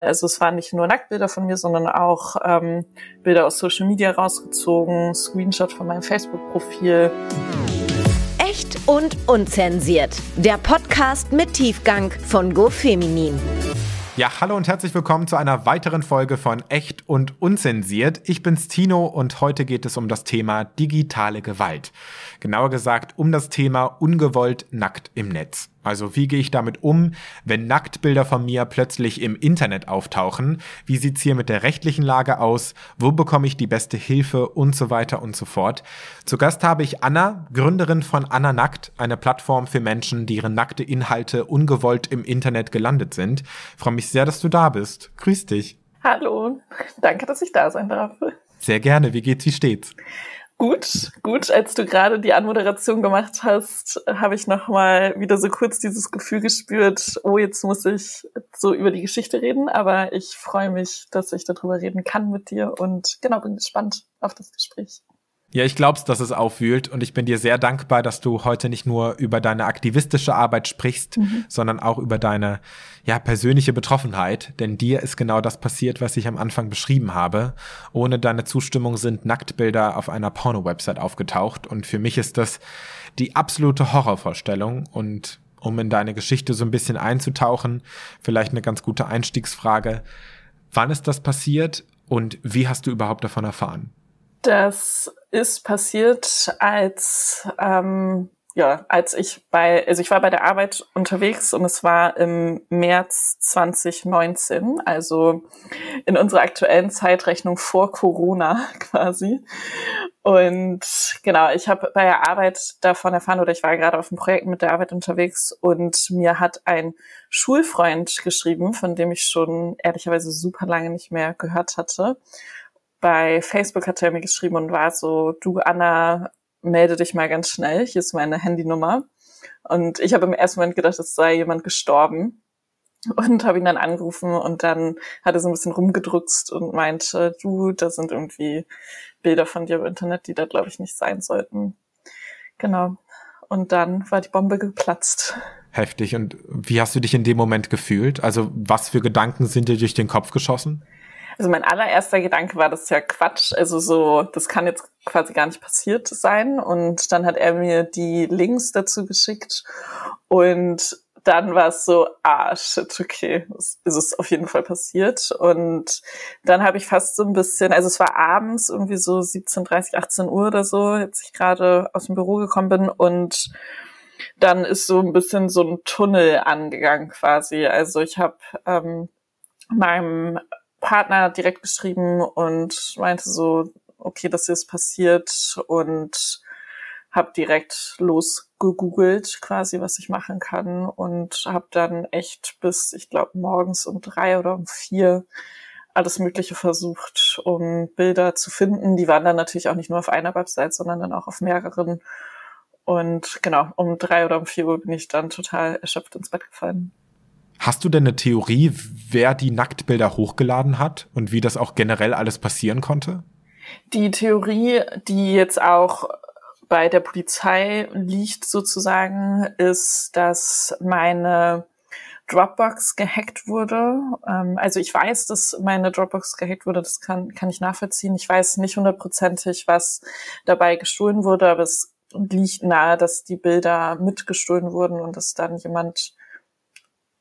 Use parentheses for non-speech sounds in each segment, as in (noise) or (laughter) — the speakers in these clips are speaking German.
Also es waren nicht nur Nacktbilder von mir, sondern auch ähm, Bilder aus Social Media rausgezogen, Screenshot von meinem Facebook-Profil. Echt und unzensiert. Der Podcast mit Tiefgang von GoFeminin. Ja, hallo und herzlich willkommen zu einer weiteren Folge von Echt und Unzensiert. Ich bin's Tino und heute geht es um das Thema digitale Gewalt. Genauer gesagt um das Thema ungewollt nackt im Netz. Also wie gehe ich damit um, wenn Nacktbilder von mir plötzlich im Internet auftauchen? Wie sieht's hier mit der rechtlichen Lage aus? Wo bekomme ich die beste Hilfe und so weiter und so fort? Zu Gast habe ich Anna, Gründerin von Anna Nackt, eine Plattform für Menschen, die ihre nackte Inhalte ungewollt im Internet gelandet sind. Ich freue mich sehr, dass du da bist. Grüß dich. Hallo, danke, dass ich da sein darf. Sehr gerne. Wie geht's? Wie steht's? Gut, gut. Als du gerade die Anmoderation gemacht hast, habe ich noch mal wieder so kurz dieses Gefühl gespürt, oh, jetzt muss ich so über die Geschichte reden. Aber ich freue mich, dass ich darüber reden kann mit dir und genau bin gespannt auf das Gespräch. Ja, ich glaub's, dass es aufwühlt und ich bin dir sehr dankbar, dass du heute nicht nur über deine aktivistische Arbeit sprichst, mhm. sondern auch über deine ja persönliche Betroffenheit, denn dir ist genau das passiert, was ich am Anfang beschrieben habe. Ohne deine Zustimmung sind Nacktbilder auf einer Porno-Website aufgetaucht und für mich ist das die absolute Horrorvorstellung und um in deine Geschichte so ein bisschen einzutauchen, vielleicht eine ganz gute Einstiegsfrage. Wann ist das passiert und wie hast du überhaupt davon erfahren? Das ist passiert, als ähm, ja, als ich bei, also ich war bei der Arbeit unterwegs und es war im März 2019, also in unserer aktuellen Zeitrechnung vor Corona (laughs) quasi. Und genau, ich habe bei der Arbeit davon erfahren oder ich war gerade auf dem Projekt mit der Arbeit unterwegs und mir hat ein Schulfreund geschrieben, von dem ich schon ehrlicherweise super lange nicht mehr gehört hatte bei Facebook hat er mir geschrieben und war so, du Anna, melde dich mal ganz schnell, hier ist meine Handynummer. Und ich habe im ersten Moment gedacht, es sei jemand gestorben und habe ihn dann angerufen und dann hat er so ein bisschen rumgedruckst und meinte, du, da sind irgendwie Bilder von dir im Internet, die da glaube ich nicht sein sollten. Genau. Und dann war die Bombe geplatzt. Heftig. Und wie hast du dich in dem Moment gefühlt? Also was für Gedanken sind dir durch den Kopf geschossen? Also mein allererster Gedanke war, das ist ja Quatsch. Also so, das kann jetzt quasi gar nicht passiert sein. Und dann hat er mir die Links dazu geschickt. Und dann war es so, ah, shit, okay, ist es auf jeden Fall passiert. Und dann habe ich fast so ein bisschen, also es war abends irgendwie so 17.30, 18 Uhr oder so, als ich gerade aus dem Büro gekommen bin und dann ist so ein bisschen so ein Tunnel angegangen quasi. Also ich habe ähm, meinem Partner direkt geschrieben und meinte so, okay, das ist passiert und habe direkt losgegoogelt quasi, was ich machen kann und habe dann echt bis, ich glaube, morgens um drei oder um vier alles Mögliche versucht, um Bilder zu finden. Die waren dann natürlich auch nicht nur auf einer Website, sondern dann auch auf mehreren. Und genau, um drei oder um vier Uhr bin ich dann total erschöpft ins Bett gefallen. Hast du denn eine Theorie, wer die Nacktbilder hochgeladen hat und wie das auch generell alles passieren konnte? Die Theorie, die jetzt auch bei der Polizei liegt sozusagen, ist, dass meine Dropbox gehackt wurde. Ähm, also ich weiß, dass meine Dropbox gehackt wurde, das kann, kann ich nachvollziehen. Ich weiß nicht hundertprozentig, was dabei gestohlen wurde, aber es liegt nahe, dass die Bilder mitgestohlen wurden und dass dann jemand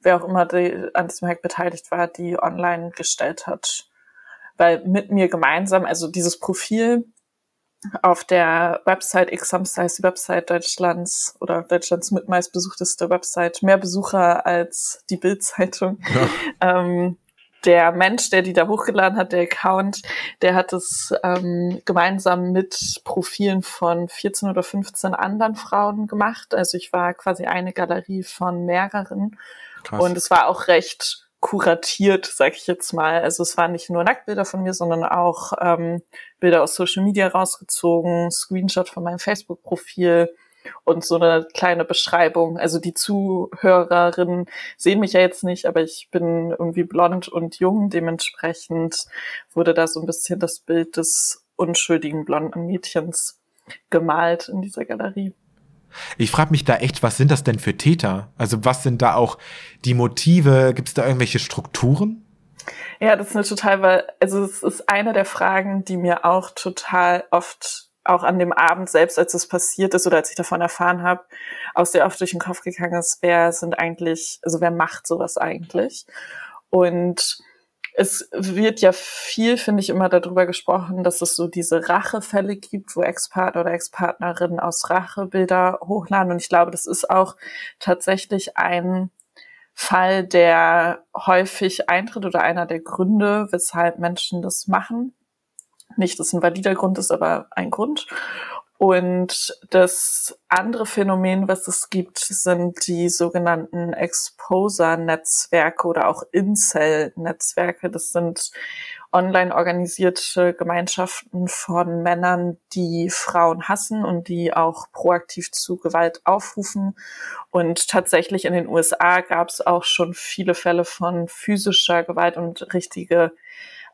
wer auch immer die, an diesem Hack beteiligt war, die online gestellt hat. Weil mit mir gemeinsam, also dieses Profil auf der Website X-Samstag heißt die Website Deutschlands oder Deutschlands mitmeist besuchteste Website, mehr Besucher als die Bild-Zeitung. Ja. (laughs) Ähm, der Mensch, der die da hochgeladen hat, der Account, der hat es ähm, gemeinsam mit Profilen von 14 oder 15 anderen Frauen gemacht. Also ich war quasi eine Galerie von mehreren Krass. Und es war auch recht kuratiert, sag ich jetzt mal. Also es waren nicht nur Nacktbilder von mir, sondern auch ähm, Bilder aus Social Media rausgezogen, Screenshot von meinem Facebook-Profil und so eine kleine Beschreibung. Also die Zuhörerinnen sehen mich ja jetzt nicht, aber ich bin irgendwie blond und jung. Dementsprechend wurde da so ein bisschen das Bild des unschuldigen blonden Mädchens gemalt in dieser Galerie. Ich frage mich da echt, was sind das denn für Täter? Also was sind da auch die Motive? Gibt es da irgendwelche Strukturen? Ja, das ist eine total, weil, also es ist eine der Fragen, die mir auch total oft, auch an dem Abend selbst, als es passiert ist oder als ich davon erfahren habe, aus der oft durch den Kopf gegangen ist, wer sind eigentlich, also wer macht sowas eigentlich? Und es wird ja viel, finde ich, immer darüber gesprochen, dass es so diese Rachefälle gibt, wo Ex-Partner oder Ex-Partnerinnen aus Rachebilder hochladen. Und ich glaube, das ist auch tatsächlich ein Fall, der häufig eintritt oder einer der Gründe, weshalb Menschen das machen. Nicht, dass ein valider Grund ist, aber ein Grund. Und das andere Phänomen, was es gibt, sind die sogenannten Exposer-Netzwerke oder auch Incel-Netzwerke. Das sind online organisierte Gemeinschaften von Männern, die Frauen hassen und die auch proaktiv zu Gewalt aufrufen. Und tatsächlich in den USA gab es auch schon viele Fälle von physischer Gewalt und richtige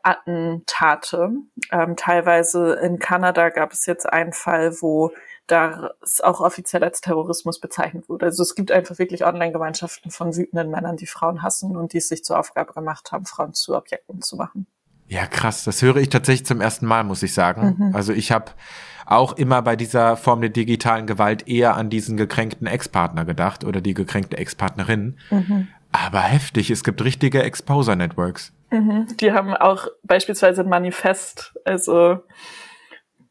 Attentate. Ähm, teilweise in Kanada gab es jetzt einen Fall, wo das auch offiziell als Terrorismus bezeichnet wurde. Also es gibt einfach wirklich Online-Gemeinschaften von wütenden Männern, die Frauen hassen und die es sich zur Aufgabe gemacht haben, Frauen zu Objekten zu machen. Ja, krass. Das höre ich tatsächlich zum ersten Mal, muss ich sagen. Mhm. Also ich habe auch immer bei dieser Form der digitalen Gewalt eher an diesen gekränkten Ex-Partner gedacht oder die gekränkte Ex-Partnerin. Mhm. Aber heftig, es gibt richtige Exposer-Networks. Mhm. Die haben auch beispielsweise ein Manifest, also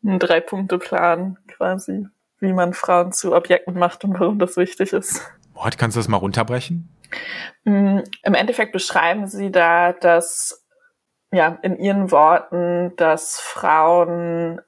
einen Drei-Punkte-Plan quasi, wie man Frauen zu Objekten macht und warum das wichtig ist. Boah, kannst du das mal runterbrechen? Mm, Im Endeffekt beschreiben sie da, dass, ja, in ihren Worten, dass Frauen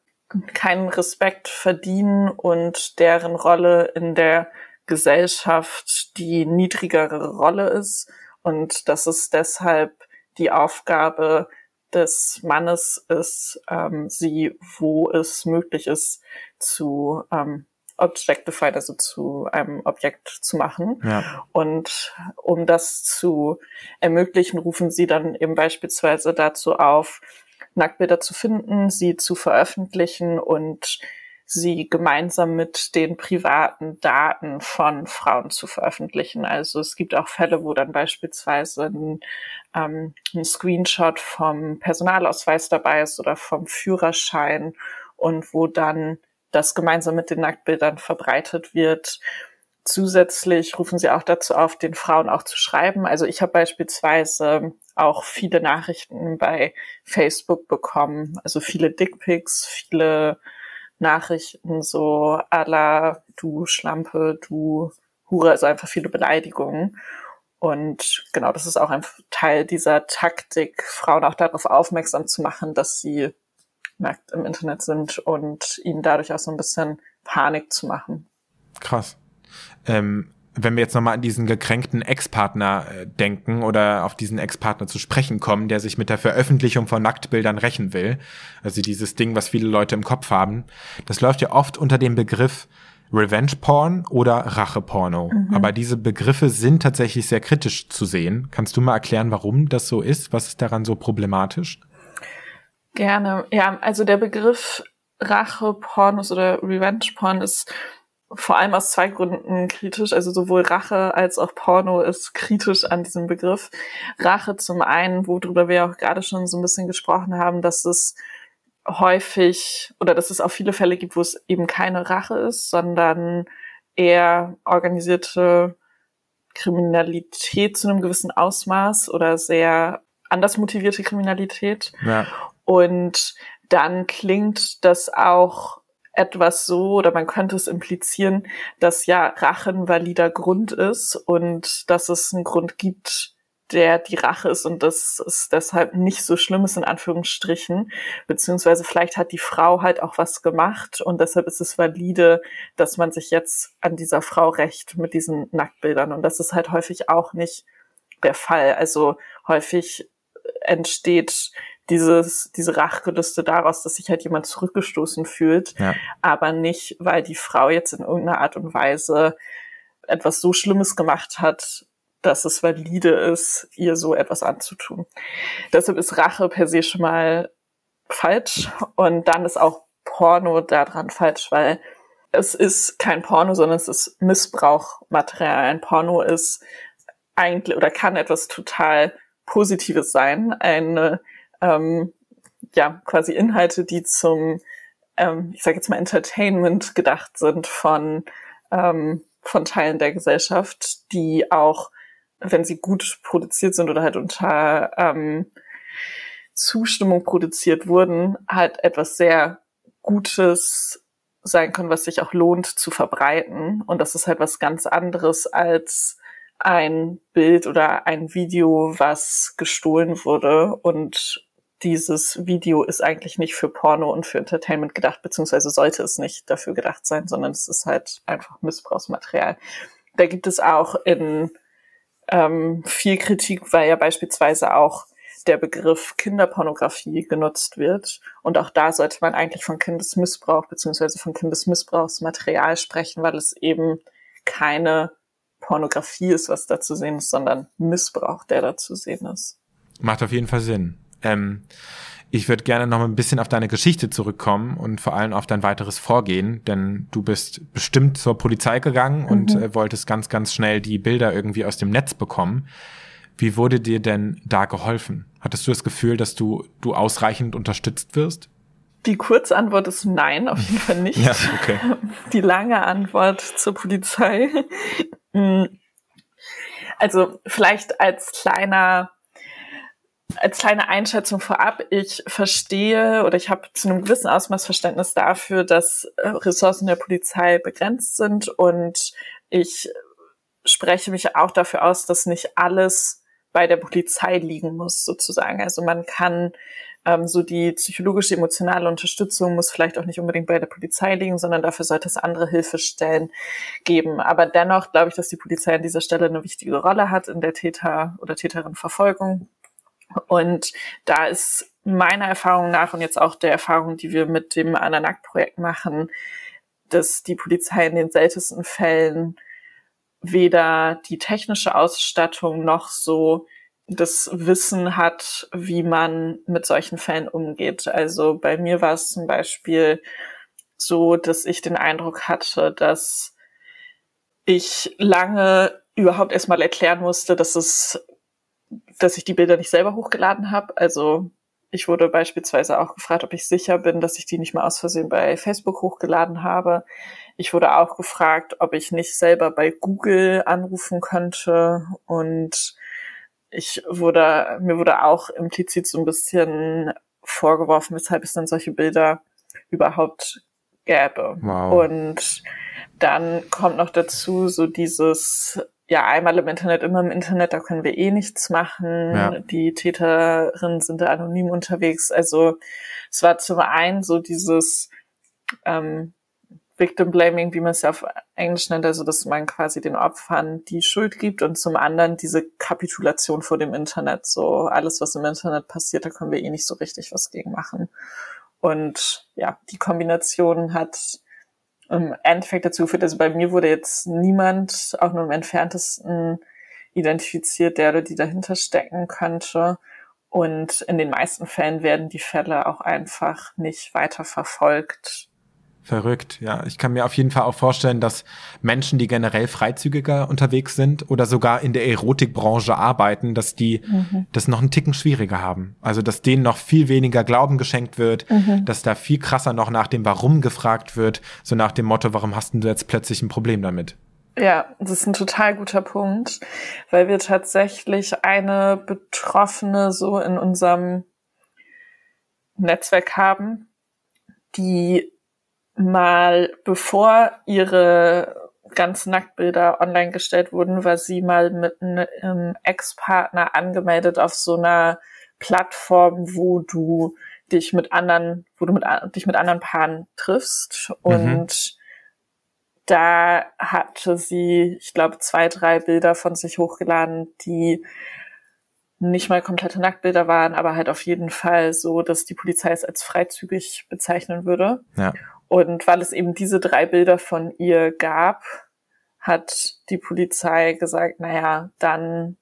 keinen Respekt verdienen und deren Rolle in der Gesellschaft die niedrigere Rolle ist und dass es deshalb die Aufgabe des Mannes ist, ähm, sie, wo es möglich ist, zu ähm, objectified, also zu einem Objekt zu machen. Ja. Und um das zu ermöglichen, rufen sie dann eben beispielsweise dazu auf, Nacktbilder zu finden, sie zu veröffentlichen und sie gemeinsam mit den privaten Daten von Frauen zu veröffentlichen. Also es gibt auch Fälle, wo dann beispielsweise ein, ähm, ein Screenshot vom Personalausweis dabei ist oder vom Führerschein und wo dann das gemeinsam mit den Nacktbildern verbreitet wird. Zusätzlich rufen sie auch dazu auf, den Frauen auch zu schreiben. Also ich habe beispielsweise auch viele Nachrichten bei Facebook bekommen, also viele Dickpics, viele Nachrichten so à du Schlampe, du Hure, also einfach viele Beleidigungen. Und genau, das ist auch ein Teil dieser Taktik, Frauen auch darauf aufmerksam zu machen, dass sie nackt im Internet sind und ihnen dadurch auch so ein bisschen Panik zu machen. Krass. Ähm, wenn wir jetzt nochmal an diesen gekränkten Ex-Partner äh, denken oder auf diesen Ex-Partner zu sprechen kommen, der sich mit der Veröffentlichung von Nacktbildern rächen will, also dieses Ding, was viele Leute im Kopf haben, das läuft ja oft unter dem Begriff Revenge Porn oder Rache-Porno. Mhm. Aber diese Begriffe sind tatsächlich sehr kritisch zu sehen. Kannst du mal erklären, warum das so ist? Was ist daran so problematisch? Gerne. Ja, also der Begriff Rache-Pornos oder Revenge-Porn ist vor allem aus zwei Gründen kritisch. Also sowohl Rache als auch Porno ist kritisch an diesem Begriff. Rache zum einen, worüber wir auch gerade schon so ein bisschen gesprochen haben, dass es häufig oder dass es auch viele Fälle gibt, wo es eben keine Rache ist, sondern eher organisierte Kriminalität zu einem gewissen Ausmaß oder sehr anders motivierte Kriminalität. Ja. Und dann klingt das auch etwas so, oder man könnte es implizieren, dass ja Rache ein valider Grund ist und dass es einen Grund gibt, der die Rache ist und dass es deshalb nicht so schlimm ist, in Anführungsstrichen. Beziehungsweise vielleicht hat die Frau halt auch was gemacht und deshalb ist es valide, dass man sich jetzt an dieser Frau rächt mit diesen Nacktbildern. Und das ist halt häufig auch nicht der Fall. Also häufig entsteht dieses, diese Rachgelüste daraus, dass sich halt jemand zurückgestoßen fühlt, ja. aber nicht, weil die Frau jetzt in irgendeiner Art und Weise etwas so Schlimmes gemacht hat, dass es valide ist, ihr so etwas anzutun. Deshalb ist Rache per se schon mal falsch und dann ist auch Porno daran falsch, weil es ist kein Porno, sondern es ist Missbrauchmaterial. Ein Porno ist eigentlich oder kann etwas total Positives sein, eine ähm, ja quasi Inhalte, die zum ähm, ich sage jetzt mal Entertainment gedacht sind von ähm, von Teilen der Gesellschaft, die auch, wenn sie gut produziert sind oder halt unter ähm, Zustimmung produziert wurden, halt etwas sehr Gutes sein können, was sich auch lohnt zu verbreiten. Und das ist halt was ganz anderes als ein Bild oder ein Video, was gestohlen wurde. Und dieses Video ist eigentlich nicht für Porno und für Entertainment gedacht, beziehungsweise sollte es nicht dafür gedacht sein, sondern es ist halt einfach Missbrauchsmaterial. Da gibt es auch in ähm, viel Kritik, weil ja beispielsweise auch der Begriff Kinderpornografie genutzt wird. Und auch da sollte man eigentlich von Kindesmissbrauch beziehungsweise von Kindesmissbrauchsmaterial sprechen, weil es eben keine Pornografie ist, was da zu sehen ist, sondern Missbrauch, der da zu sehen ist. Macht auf jeden Fall Sinn. Ähm, ich würde gerne noch ein bisschen auf deine Geschichte zurückkommen und vor allem auf dein weiteres Vorgehen, denn du bist bestimmt zur Polizei gegangen mhm. und äh, wolltest ganz, ganz schnell die Bilder irgendwie aus dem Netz bekommen. Wie wurde dir denn da geholfen? Hattest du das Gefühl, dass du, du ausreichend unterstützt wirst? Die kurze Antwort ist nein, auf jeden Fall nicht. (laughs) ja, okay. Die lange Antwort zur Polizei. Hm. Also vielleicht als kleiner als kleine Einschätzung vorab, ich verstehe oder ich habe zu einem gewissen Ausmaß Verständnis dafür, dass äh, Ressourcen der Polizei begrenzt sind und ich spreche mich auch dafür aus, dass nicht alles bei der Polizei liegen muss, sozusagen. Also man kann ähm, so die psychologische, emotionale Unterstützung muss vielleicht auch nicht unbedingt bei der Polizei liegen, sondern dafür sollte es andere Hilfestellen geben. Aber dennoch glaube ich, dass die Polizei an dieser Stelle eine wichtige Rolle hat in der Täter- oder Täterin-Verfolgung. Und da ist meiner Erfahrung nach und jetzt auch der Erfahrung, die wir mit dem Ananak-Projekt machen, dass die Polizei in den seltensten Fällen weder die technische Ausstattung noch so das Wissen hat, wie man mit solchen Fällen umgeht. Also bei mir war es zum Beispiel so, dass ich den Eindruck hatte, dass ich lange überhaupt erstmal erklären musste, dass es, dass ich die Bilder nicht selber hochgeladen habe. Also ich wurde beispielsweise auch gefragt, ob ich sicher bin, dass ich die nicht mal aus Versehen bei Facebook hochgeladen habe. Ich wurde auch gefragt, ob ich nicht selber bei Google anrufen könnte und ich wurde, mir wurde auch implizit so ein bisschen vorgeworfen, weshalb es dann solche Bilder überhaupt gäbe. Wow. Und dann kommt noch dazu so dieses, ja, einmal im Internet, immer im Internet, da können wir eh nichts machen. Ja. Die Täterinnen sind da anonym unterwegs. Also es war zum einen so dieses, ähm, Victim Blaming, wie man es ja auf Englisch nennt, also dass man quasi den Opfern die Schuld gibt und zum anderen diese Kapitulation vor dem Internet. So alles, was im Internet passiert, da können wir eh nicht so richtig was gegen machen. Und ja, die Kombination hat im Endeffekt dazu geführt, also bei mir wurde jetzt niemand, auch nur im entferntesten, identifiziert, der oder die dahinter stecken könnte. Und in den meisten Fällen werden die Fälle auch einfach nicht weiter verfolgt Verrückt, ja. Ich kann mir auf jeden Fall auch vorstellen, dass Menschen, die generell freizügiger unterwegs sind oder sogar in der Erotikbranche arbeiten, dass die mhm. das noch einen Ticken schwieriger haben. Also, dass denen noch viel weniger Glauben geschenkt wird, mhm. dass da viel krasser noch nach dem Warum gefragt wird, so nach dem Motto, warum hast du jetzt plötzlich ein Problem damit? Ja, das ist ein total guter Punkt, weil wir tatsächlich eine Betroffene so in unserem Netzwerk haben, die mal bevor ihre ganzen Nacktbilder online gestellt wurden, war sie mal mit einem Ex-Partner angemeldet auf so einer Plattform, wo du dich mit anderen, wo du mit, dich mit anderen Paaren triffst. Mhm. Und da hatte sie, ich glaube, zwei, drei Bilder von sich hochgeladen, die nicht mal komplette Nacktbilder waren, aber halt auf jeden Fall so, dass die Polizei es als freizügig bezeichnen würde. Ja. Und weil es eben diese drei Bilder von ihr gab, hat die Polizei gesagt, naja, dann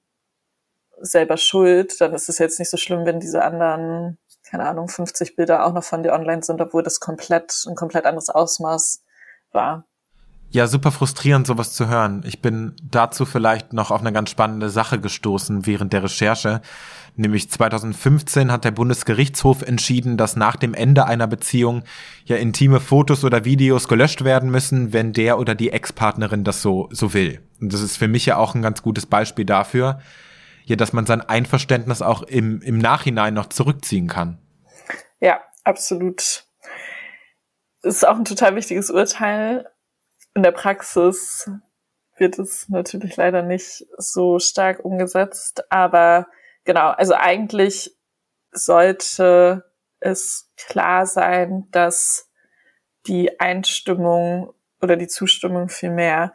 selber schuld, dann ist es jetzt nicht so schlimm, wenn diese anderen, keine Ahnung, 50 Bilder auch noch von dir online sind, obwohl das komplett, ein komplett anderes Ausmaß war. Ja, super frustrierend, sowas zu hören. Ich bin dazu vielleicht noch auf eine ganz spannende Sache gestoßen während der Recherche. Nämlich 2015 hat der Bundesgerichtshof entschieden, dass nach dem Ende einer Beziehung ja intime Fotos oder Videos gelöscht werden müssen, wenn der oder die Ex-Partnerin das so, so will. Und das ist für mich ja auch ein ganz gutes Beispiel dafür, ja, dass man sein Einverständnis auch im, im Nachhinein noch zurückziehen kann. Ja, absolut. Ist auch ein total wichtiges Urteil. In der Praxis wird es natürlich leider nicht so stark umgesetzt, aber genau, also eigentlich sollte es klar sein, dass die Einstimmung oder die Zustimmung vielmehr,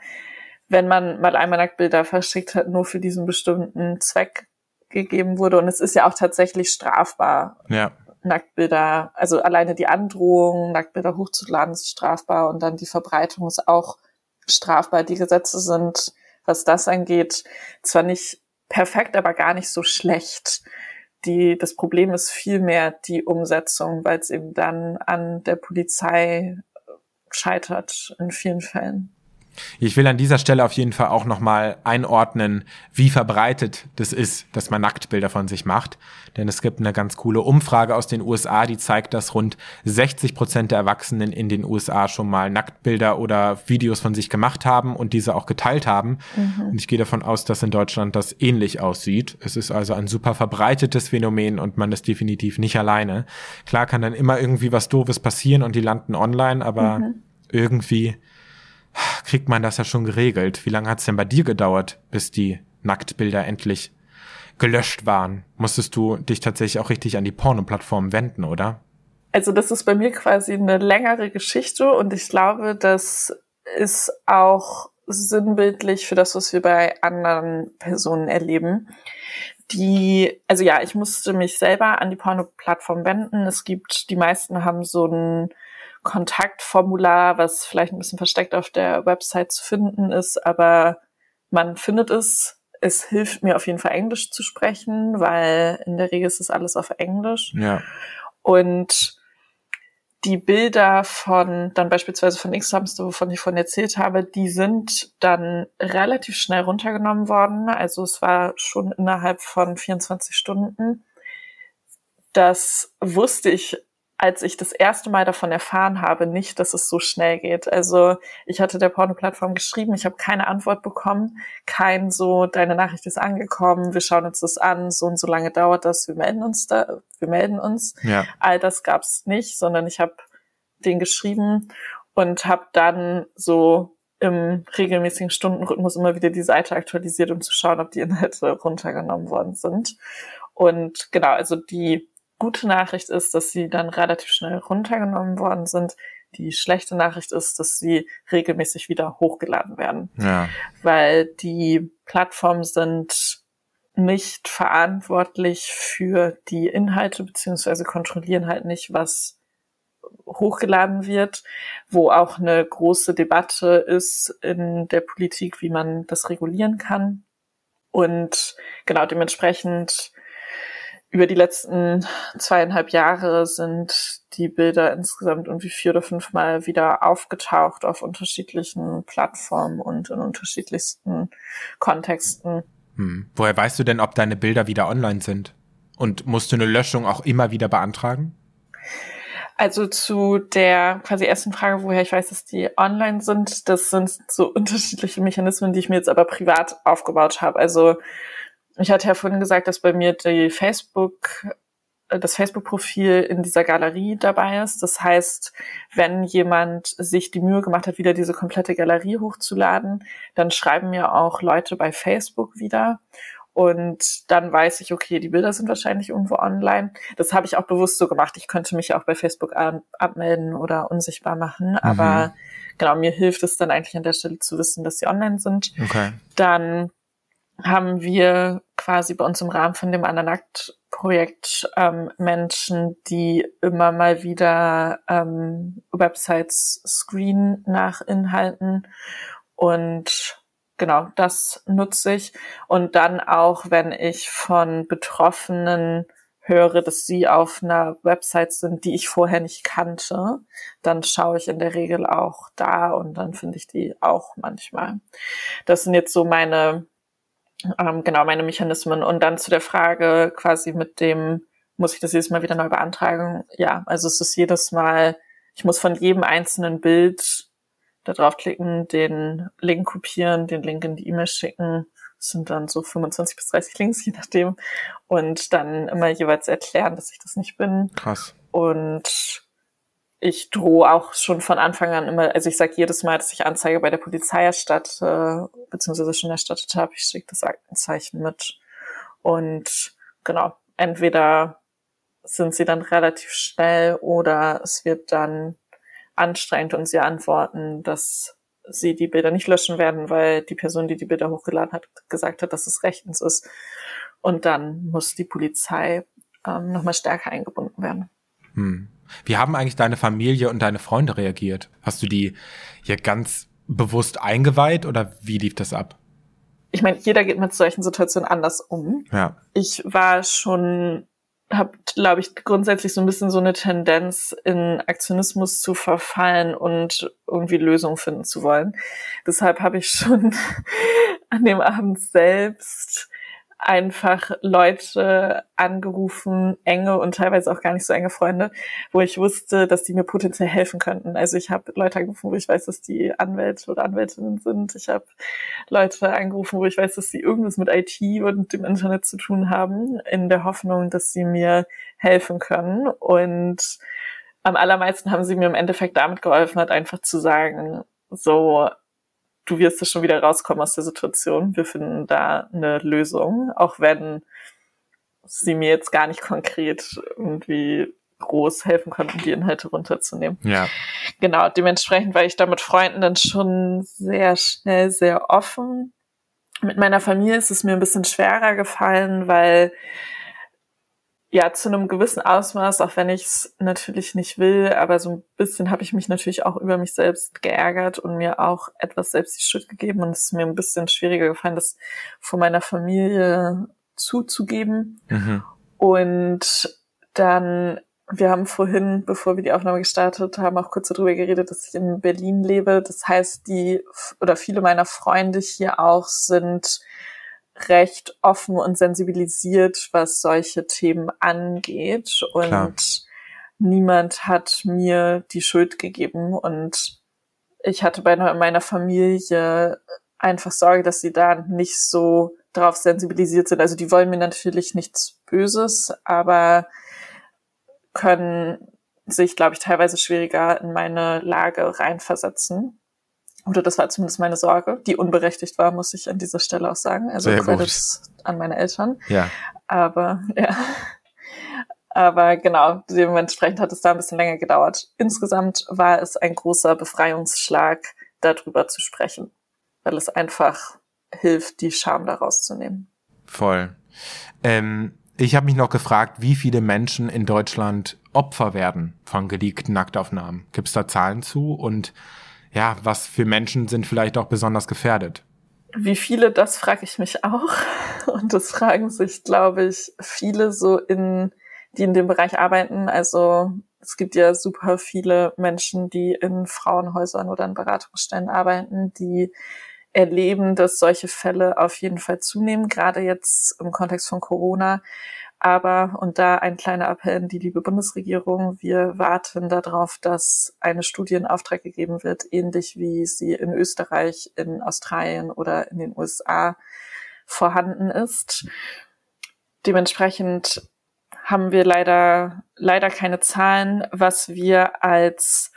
wenn man mal einmal Nacktbilder verschickt hat, nur für diesen bestimmten Zweck gegeben wurde. Und es ist ja auch tatsächlich strafbar. Ja. Nacktbilder, also alleine die Androhung, Nacktbilder hochzuladen, ist strafbar und dann die Verbreitung ist auch strafbar. Die Gesetze sind, was das angeht, zwar nicht perfekt, aber gar nicht so schlecht. Die, das Problem ist vielmehr die Umsetzung, weil es eben dann an der Polizei scheitert in vielen Fällen. Ich will an dieser Stelle auf jeden Fall auch nochmal einordnen, wie verbreitet das ist, dass man Nacktbilder von sich macht. Denn es gibt eine ganz coole Umfrage aus den USA, die zeigt, dass rund 60 Prozent der Erwachsenen in den USA schon mal Nacktbilder oder Videos von sich gemacht haben und diese auch geteilt haben. Mhm. Und ich gehe davon aus, dass in Deutschland das ähnlich aussieht. Es ist also ein super verbreitetes Phänomen und man ist definitiv nicht alleine. Klar kann dann immer irgendwie was Doofes passieren und die landen online, aber mhm. irgendwie kriegt man das ja schon geregelt. Wie lange hat es denn bei dir gedauert, bis die Nacktbilder endlich gelöscht waren? Musstest du dich tatsächlich auch richtig an die Porno-Plattform wenden, oder? Also das ist bei mir quasi eine längere Geschichte und ich glaube, das ist auch sinnbildlich für das, was wir bei anderen Personen erleben. Die, also ja, ich musste mich selber an die Porno-Plattform wenden. Es gibt, die meisten haben so ein Kontaktformular, was vielleicht ein bisschen versteckt auf der Website zu finden ist, aber man findet es. Es hilft mir auf jeden Fall Englisch zu sprechen, weil in der Regel ist es alles auf Englisch. Ja. Und die Bilder von, dann beispielsweise von X-Hamster, wovon ich vorhin erzählt habe, die sind dann relativ schnell runtergenommen worden. Also es war schon innerhalb von 24 Stunden. Das wusste ich als ich das erste Mal davon erfahren habe, nicht, dass es so schnell geht. Also ich hatte der Porno-Plattform geschrieben, ich habe keine Antwort bekommen, kein so, deine Nachricht ist angekommen, wir schauen uns das an, so und so lange dauert das, wir melden uns da, wir melden uns. Ja. All das gab's nicht, sondern ich habe den geschrieben und habe dann so im regelmäßigen Stundenrhythmus immer wieder die Seite aktualisiert, um zu schauen, ob die Inhalte runtergenommen worden sind. Und genau, also die gute Nachricht ist, dass sie dann relativ schnell runtergenommen worden sind. Die schlechte Nachricht ist, dass sie regelmäßig wieder hochgeladen werden. Ja. Weil die Plattformen sind nicht verantwortlich für die Inhalte, beziehungsweise kontrollieren halt nicht, was hochgeladen wird, wo auch eine große Debatte ist in der Politik, wie man das regulieren kann. Und genau dementsprechend über die letzten zweieinhalb Jahre sind die Bilder insgesamt irgendwie vier oder fünfmal wieder aufgetaucht auf unterschiedlichen Plattformen und in unterschiedlichsten Kontexten. Hm. Woher weißt du denn, ob deine Bilder wieder online sind? Und musst du eine Löschung auch immer wieder beantragen? Also zu der quasi ersten Frage, woher ich weiß, dass die online sind, das sind so unterschiedliche Mechanismen, die ich mir jetzt aber privat aufgebaut habe. Also ich hatte ja vorhin gesagt, dass bei mir die Facebook, äh, das Facebook-Profil in dieser Galerie dabei ist. Das heißt, wenn jemand sich die Mühe gemacht hat, wieder diese komplette Galerie hochzuladen, dann schreiben mir auch Leute bei Facebook wieder. Und dann weiß ich, okay, die Bilder sind wahrscheinlich irgendwo online. Das habe ich auch bewusst so gemacht. Ich könnte mich auch bei Facebook abmelden oder unsichtbar machen. Mhm. Aber genau, mir hilft es dann eigentlich an der Stelle zu wissen, dass sie online sind. Okay. Dann haben wir quasi bei uns im Rahmen von dem Ananakt-Projekt ähm, Menschen, die immer mal wieder ähm, Websites screen nach Inhalten und genau, das nutze ich. Und dann auch, wenn ich von Betroffenen höre, dass sie auf einer Website sind, die ich vorher nicht kannte, dann schaue ich in der Regel auch da und dann finde ich die auch manchmal. Das sind jetzt so meine, ähm, genau, meine Mechanismen. Und dann zu der Frage quasi mit dem, muss ich das jedes Mal wieder neu beantragen? Ja, also es ist jedes Mal, ich muss von jedem einzelnen Bild da draufklicken, den Link kopieren, den Link in die E-Mail schicken das sind dann so 25 bis 30 Links, (laughs) je nachdem. Und dann immer jeweils erklären, dass ich das nicht bin. Krass. Und ich drohe auch schon von Anfang an immer, also ich sage jedes Mal, dass ich Anzeige bei der Polizei erstatte, beziehungsweise schon erstattet habe, ich schicke das Aktenzeichen mit. Und genau, entweder sind sie dann relativ schnell oder es wird dann anstrengend und sie antworten, dass sie die Bilder nicht löschen werden, weil die Person, die die Bilder hochgeladen hat, gesagt hat, dass es rechtens ist. Und dann muss die Polizei ähm, nochmal stärker eingebunden werden. Hm. Wie haben eigentlich deine Familie und deine Freunde reagiert? Hast du die hier ganz bewusst eingeweiht oder wie lief das ab? Ich meine, jeder geht mit solchen Situationen anders um. Ja. Ich war schon habe, glaube ich, grundsätzlich so ein bisschen so eine Tendenz, in Aktionismus zu verfallen und irgendwie Lösungen finden zu wollen. Deshalb habe ich schon (laughs) an dem Abend selbst einfach Leute angerufen, enge und teilweise auch gar nicht so enge Freunde, wo ich wusste, dass die mir potenziell helfen könnten. Also ich habe Leute angerufen, wo ich weiß, dass die Anwälte oder Anwältinnen sind. Ich habe Leute angerufen, wo ich weiß, dass sie irgendwas mit IT und dem Internet zu tun haben, in der Hoffnung, dass sie mir helfen können. Und am allermeisten haben sie mir im Endeffekt damit geholfen, hat einfach zu sagen, so, du wirst da schon wieder rauskommen aus der Situation. Wir finden da eine Lösung, auch wenn sie mir jetzt gar nicht konkret irgendwie groß helfen konnten, die Inhalte runterzunehmen. Ja. Genau, dementsprechend war ich da mit Freunden dann schon sehr schnell, sehr offen. Mit meiner Familie ist es mir ein bisschen schwerer gefallen, weil ja, zu einem gewissen Ausmaß, auch wenn ich es natürlich nicht will, aber so ein bisschen habe ich mich natürlich auch über mich selbst geärgert und mir auch etwas selbst die Schuld gegeben und es ist mir ein bisschen schwieriger gefallen, das vor meiner Familie zuzugeben. Mhm. Und dann, wir haben vorhin, bevor wir die Aufnahme gestartet haben, auch kurz darüber geredet, dass ich in Berlin lebe. Das heißt, die oder viele meiner Freunde hier auch sind recht offen und sensibilisiert, was solche Themen angeht. Und Klar. niemand hat mir die Schuld gegeben. Und ich hatte bei meiner Familie einfach Sorge, dass sie da nicht so drauf sensibilisiert sind. Also die wollen mir natürlich nichts Böses, aber können sich, glaube ich, teilweise schwieriger in meine Lage reinversetzen. Oder das war zumindest meine Sorge, die unberechtigt war, muss ich an dieser Stelle auch sagen. Also Sehr Credits gut. an meine Eltern. Ja. Aber (laughs) ja. Aber genau, dementsprechend hat es da ein bisschen länger gedauert. Insgesamt war es ein großer Befreiungsschlag, darüber zu sprechen, weil es einfach hilft, die Scham daraus zu nehmen. Voll. Ähm, ich habe mich noch gefragt, wie viele Menschen in Deutschland Opfer werden von geleakten Nacktaufnahmen. Gibt es da Zahlen zu? Und ja, was für Menschen sind vielleicht auch besonders gefährdet? Wie viele, das frage ich mich auch. Und das fragen sich, glaube ich, viele so in, die in dem Bereich arbeiten. Also es gibt ja super viele Menschen, die in Frauenhäusern oder in Beratungsstellen arbeiten, die erleben, dass solche Fälle auf jeden Fall zunehmen, gerade jetzt im Kontext von Corona. Aber, und da ein kleiner Appell an die liebe Bundesregierung, wir warten darauf, dass eine Studie in Auftrag gegeben wird, ähnlich wie sie in Österreich, in Australien oder in den USA vorhanden ist. Dementsprechend haben wir leider, leider keine Zahlen. Was wir als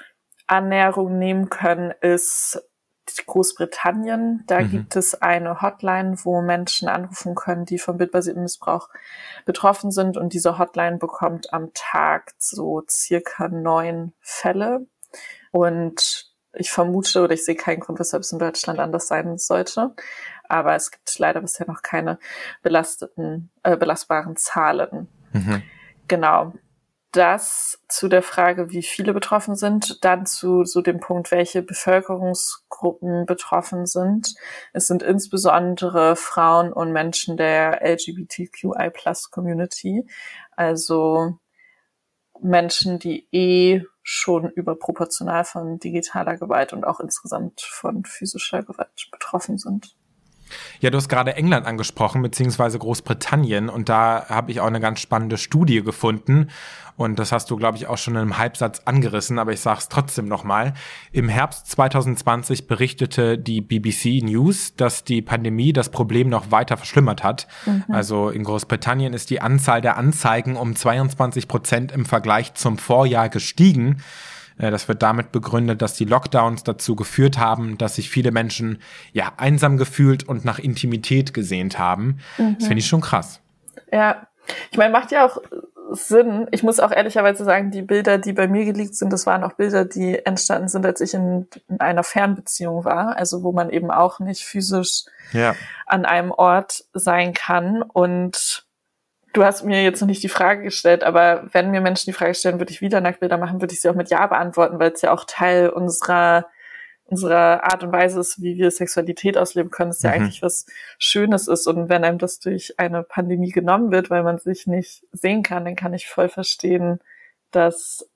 Annäherung nehmen können, ist Großbritannien. Da mhm. gibt es eine Hotline, wo Menschen anrufen können, die vom bildbasierten Missbrauch betroffen sind. Und diese Hotline bekommt am Tag so circa neun Fälle. Und ich vermute oder ich sehe keinen Grund, weshalb es in Deutschland anders sein sollte. Aber es gibt leider bisher noch keine belasteten, äh, belastbaren Zahlen. Mhm. Genau das zu der Frage, wie viele betroffen sind, dann zu so dem Punkt, welche Bevölkerungsgruppen betroffen sind. Es sind insbesondere Frauen und Menschen der LGBTQI Plus Community. Also Menschen, die eh schon überproportional von digitaler Gewalt und auch insgesamt von physischer Gewalt betroffen sind. Ja, du hast gerade England angesprochen, beziehungsweise Großbritannien. Und da habe ich auch eine ganz spannende Studie gefunden. Und das hast du, glaube ich, auch schon in einem Halbsatz angerissen, aber ich sage es trotzdem nochmal. Im Herbst 2020 berichtete die BBC News, dass die Pandemie das Problem noch weiter verschlimmert hat. Mhm. Also in Großbritannien ist die Anzahl der Anzeigen um 22 Prozent im Vergleich zum Vorjahr gestiegen. Äh, das wird damit begründet, dass die Lockdowns dazu geführt haben, dass sich viele Menschen ja einsam gefühlt und nach Intimität gesehnt haben. Mhm. Das finde ich schon krass. Ja, ich meine, macht ja auch Sinn. Ich muss auch ehrlicherweise sagen, die Bilder, die bei mir geleakt sind, das waren auch Bilder, die entstanden sind, als ich in, in einer Fernbeziehung war, also wo man eben auch nicht physisch ja. an einem Ort sein kann und Du hast mir jetzt noch nicht die Frage gestellt, aber wenn mir Menschen die Frage stellen, würde ich wieder Nacktbilder machen, würde ich sie auch mit Ja beantworten, weil es ja auch Teil unserer unserer Art und Weise ist, wie wir Sexualität ausleben können, ist ja mhm. eigentlich was Schönes ist. Und wenn einem das durch eine Pandemie genommen wird, weil man sich nicht sehen kann, dann kann ich voll verstehen, dass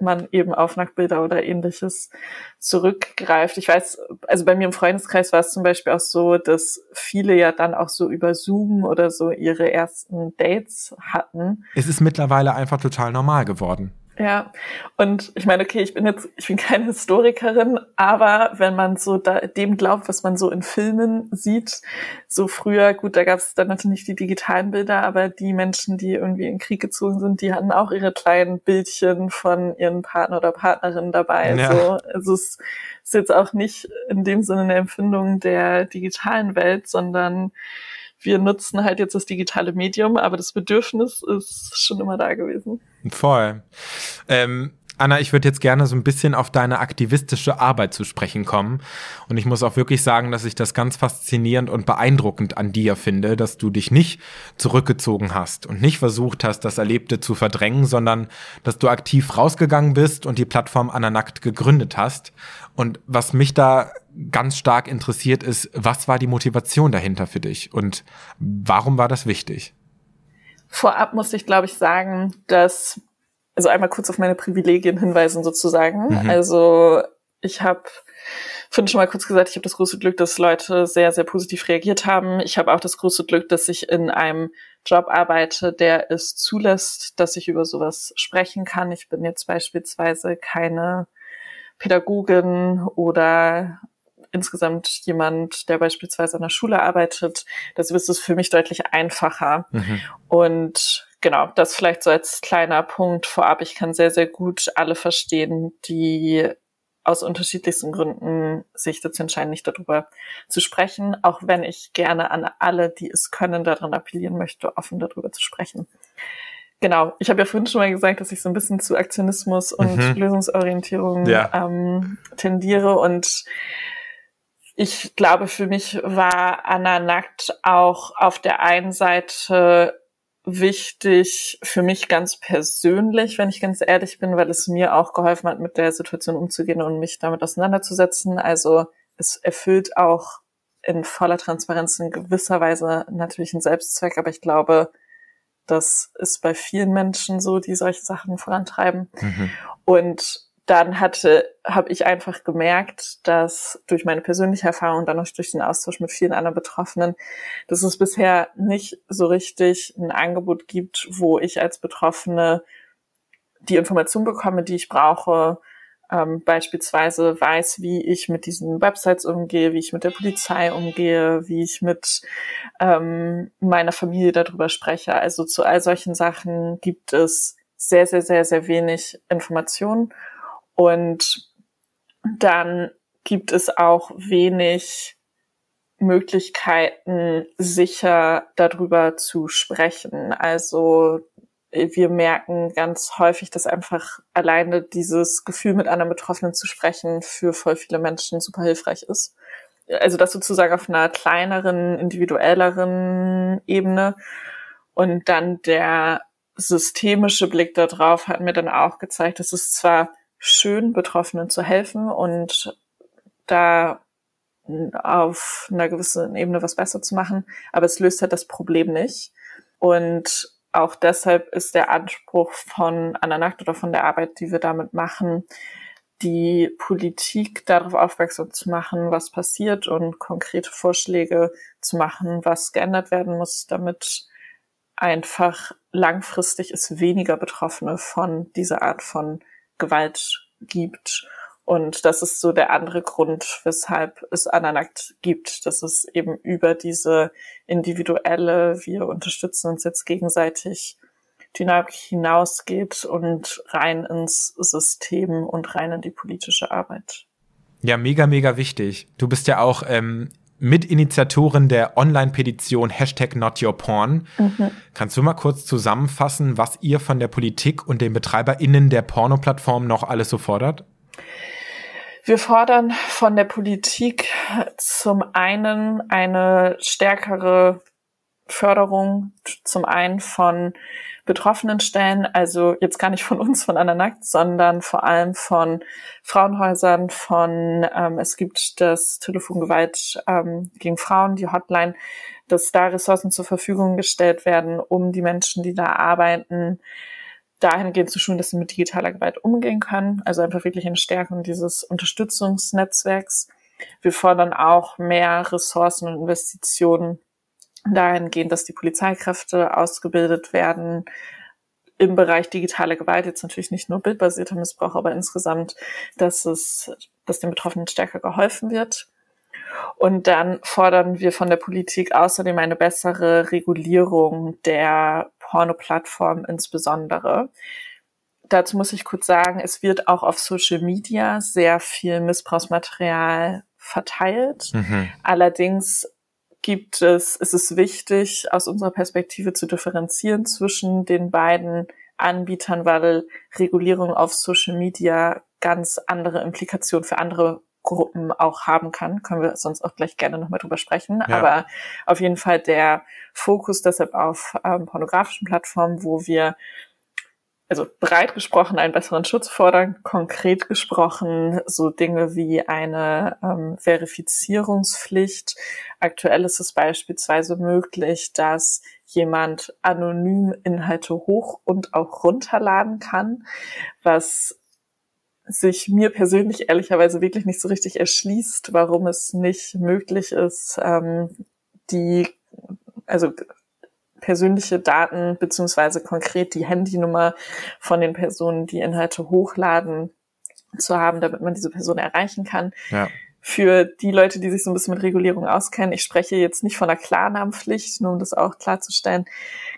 man eben auf Nacktbilder oder ähnliches zurückgreift. Ich weiß, also bei mir im Freundeskreis war es zum Beispiel auch so, dass viele ja dann auch so über Zoom oder so ihre ersten Dates hatten. Es ist mittlerweile einfach total normal geworden. Ja, und ich meine, okay, ich bin jetzt, ich bin keine Historikerin, aber wenn man so da, dem glaubt, was man so in Filmen sieht, so früher, gut, da gab es dann natürlich nicht die digitalen Bilder, aber die Menschen, die irgendwie in den Krieg gezogen sind, die hatten auch ihre kleinen Bildchen von ihren Partner oder Partnerin dabei. Ja. So, also es ist jetzt auch nicht in dem Sinne eine Empfindung der digitalen Welt, sondern wir nutzen halt jetzt das digitale Medium, aber das Bedürfnis ist schon immer da gewesen. Voll. Ähm, Anna, ich würde jetzt gerne so ein bisschen auf deine aktivistische Arbeit zu sprechen kommen. Und ich muss auch wirklich sagen, dass ich das ganz faszinierend und beeindruckend an dir finde, dass du dich nicht zurückgezogen hast und nicht versucht hast, das Erlebte zu verdrängen, sondern dass du aktiv rausgegangen bist und die Plattform Anna Nackt gegründet hast. Und was mich da ganz stark interessiert ist, was war die Motivation dahinter für dich und warum war das wichtig? Vorab muss ich, glaube ich, sagen, dass also einmal kurz auf meine Privilegien hinweisen sozusagen. Mhm. Also ich habe finde schon mal kurz gesagt, ich habe das große Glück, dass Leute sehr, sehr positiv reagiert haben. Ich habe auch das große Glück, dass ich in einem Job arbeite, der es zulässt, dass ich über sowas sprechen kann. Ich bin jetzt beispielsweise keine Pädagogin oder insgesamt jemand, der beispielsweise an der Schule arbeitet. Das ist es für mich deutlich einfacher. Mhm. Und genau, das vielleicht so als kleiner Punkt vorab. Ich kann sehr, sehr gut alle verstehen, die aus unterschiedlichsten Gründen sich dazu entscheiden, nicht darüber zu sprechen, auch wenn ich gerne an alle, die es können, daran appellieren möchte, offen darüber zu sprechen. Genau, ich habe ja vorhin schon mal gesagt, dass ich so ein bisschen zu Aktionismus und mhm. Lösungsorientierung ja. ähm, tendiere und ich glaube, für mich war Anna Nackt auch auf der einen Seite wichtig für mich ganz persönlich, wenn ich ganz ehrlich bin, weil es mir auch geholfen hat, mit der Situation umzugehen und mich damit auseinanderzusetzen. Also es erfüllt auch in voller Transparenz in gewisser Weise natürlich einen Selbstzweck, aber ich glaube, das ist bei vielen Menschen so, die solche Sachen vorantreiben. Mhm. Und dann hatte, habe ich einfach gemerkt, dass durch meine persönliche Erfahrung und dann auch durch den Austausch mit vielen anderen Betroffenen, dass es bisher nicht so richtig ein Angebot gibt, wo ich als Betroffene die Information bekomme, die ich brauche, ähm, beispielsweise weiß, wie ich mit diesen Websites umgehe, wie ich mit der Polizei umgehe, wie ich mit ähm, meiner Familie darüber spreche. Also zu all solchen Sachen gibt es sehr, sehr, sehr, sehr wenig Informationen. Und dann gibt es auch wenig Möglichkeiten, sicher darüber zu sprechen. Also wir merken ganz häufig, dass einfach alleine dieses Gefühl, mit anderen Betroffenen zu sprechen, für voll viele Menschen super hilfreich ist. Also das sozusagen auf einer kleineren, individuelleren Ebene. Und dann der systemische Blick darauf hat mir dann auch gezeigt, dass es zwar schön, Betroffenen zu helfen und da auf einer gewissen Ebene was besser zu machen. Aber es löst halt das Problem nicht. Und auch deshalb ist der Anspruch von Ananakt oder von der Arbeit, die wir damit machen, die Politik darauf aufmerksam zu machen, was passiert und konkrete Vorschläge zu machen, was geändert werden muss, damit einfach langfristig es weniger Betroffene von dieser Art von Gewalt gibt. Und das ist so der andere Grund, weshalb es Ananakt gibt, dass es eben über diese individuelle, wir unterstützen uns jetzt gegenseitig Dynamik hinausgeht und rein ins System und rein in die politische Arbeit. Ja, mega, mega wichtig. Du bist ja auch ähm, Mitinitiatorin der Online-Petition Hashtag NotYourPorn. Mhm. Kannst du mal kurz zusammenfassen, was ihr von der Politik und den BetreiberInnen der Porno-Plattform noch alles so fordert? Wir fordern von der Politik zum einen eine stärkere Förderung, zum einen von betroffenen Stellen, also jetzt gar nicht von uns, von Ananakt, sondern vor allem von Frauenhäusern, von, ähm, es gibt das Telefon Gewalt ähm, gegen Frauen, die Hotline, dass da Ressourcen zur Verfügung gestellt werden, um die Menschen, die da arbeiten, dahingehend zu schulen, dass sie mit digitaler Gewalt umgehen können. Also einfach wirklich eine Stärkung dieses Unterstützungsnetzwerks. Wir fordern auch mehr Ressourcen und Investitionen dahingehend, dass die Polizeikräfte ausgebildet werden im Bereich digitale Gewalt, jetzt natürlich nicht nur bildbasierter Missbrauch, aber insgesamt, dass es, dass den Betroffenen stärker geholfen wird. Und dann fordern wir von der Politik außerdem eine bessere Regulierung der Porno-Plattform insbesondere. Dazu muss ich kurz sagen, es wird auch auf Social Media sehr viel Missbrauchsmaterial verteilt. Mhm. Allerdings gibt es, ist es wichtig, aus unserer Perspektive zu differenzieren zwischen den beiden Anbietern, weil Regulierung auf Social Media ganz andere Implikationen für andere Gruppen auch haben kann. Können wir sonst auch gleich gerne nochmal drüber sprechen. Ja. Aber auf jeden Fall der Fokus deshalb auf ähm, pornografischen Plattformen, wo wir also breit gesprochen einen besseren Schutz fordern, konkret gesprochen so Dinge wie eine ähm, Verifizierungspflicht. Aktuell ist es beispielsweise möglich, dass jemand anonym Inhalte hoch und auch runterladen kann, was sich mir persönlich ehrlicherweise wirklich nicht so richtig erschließt, warum es nicht möglich ist, ähm, die also persönliche Daten beziehungsweise konkret die Handynummer von den Personen, die Inhalte hochladen, zu haben, damit man diese Person erreichen kann. Ja. Für die Leute, die sich so ein bisschen mit Regulierung auskennen, ich spreche jetzt nicht von einer Klarnamenpflicht, nur um das auch klarzustellen.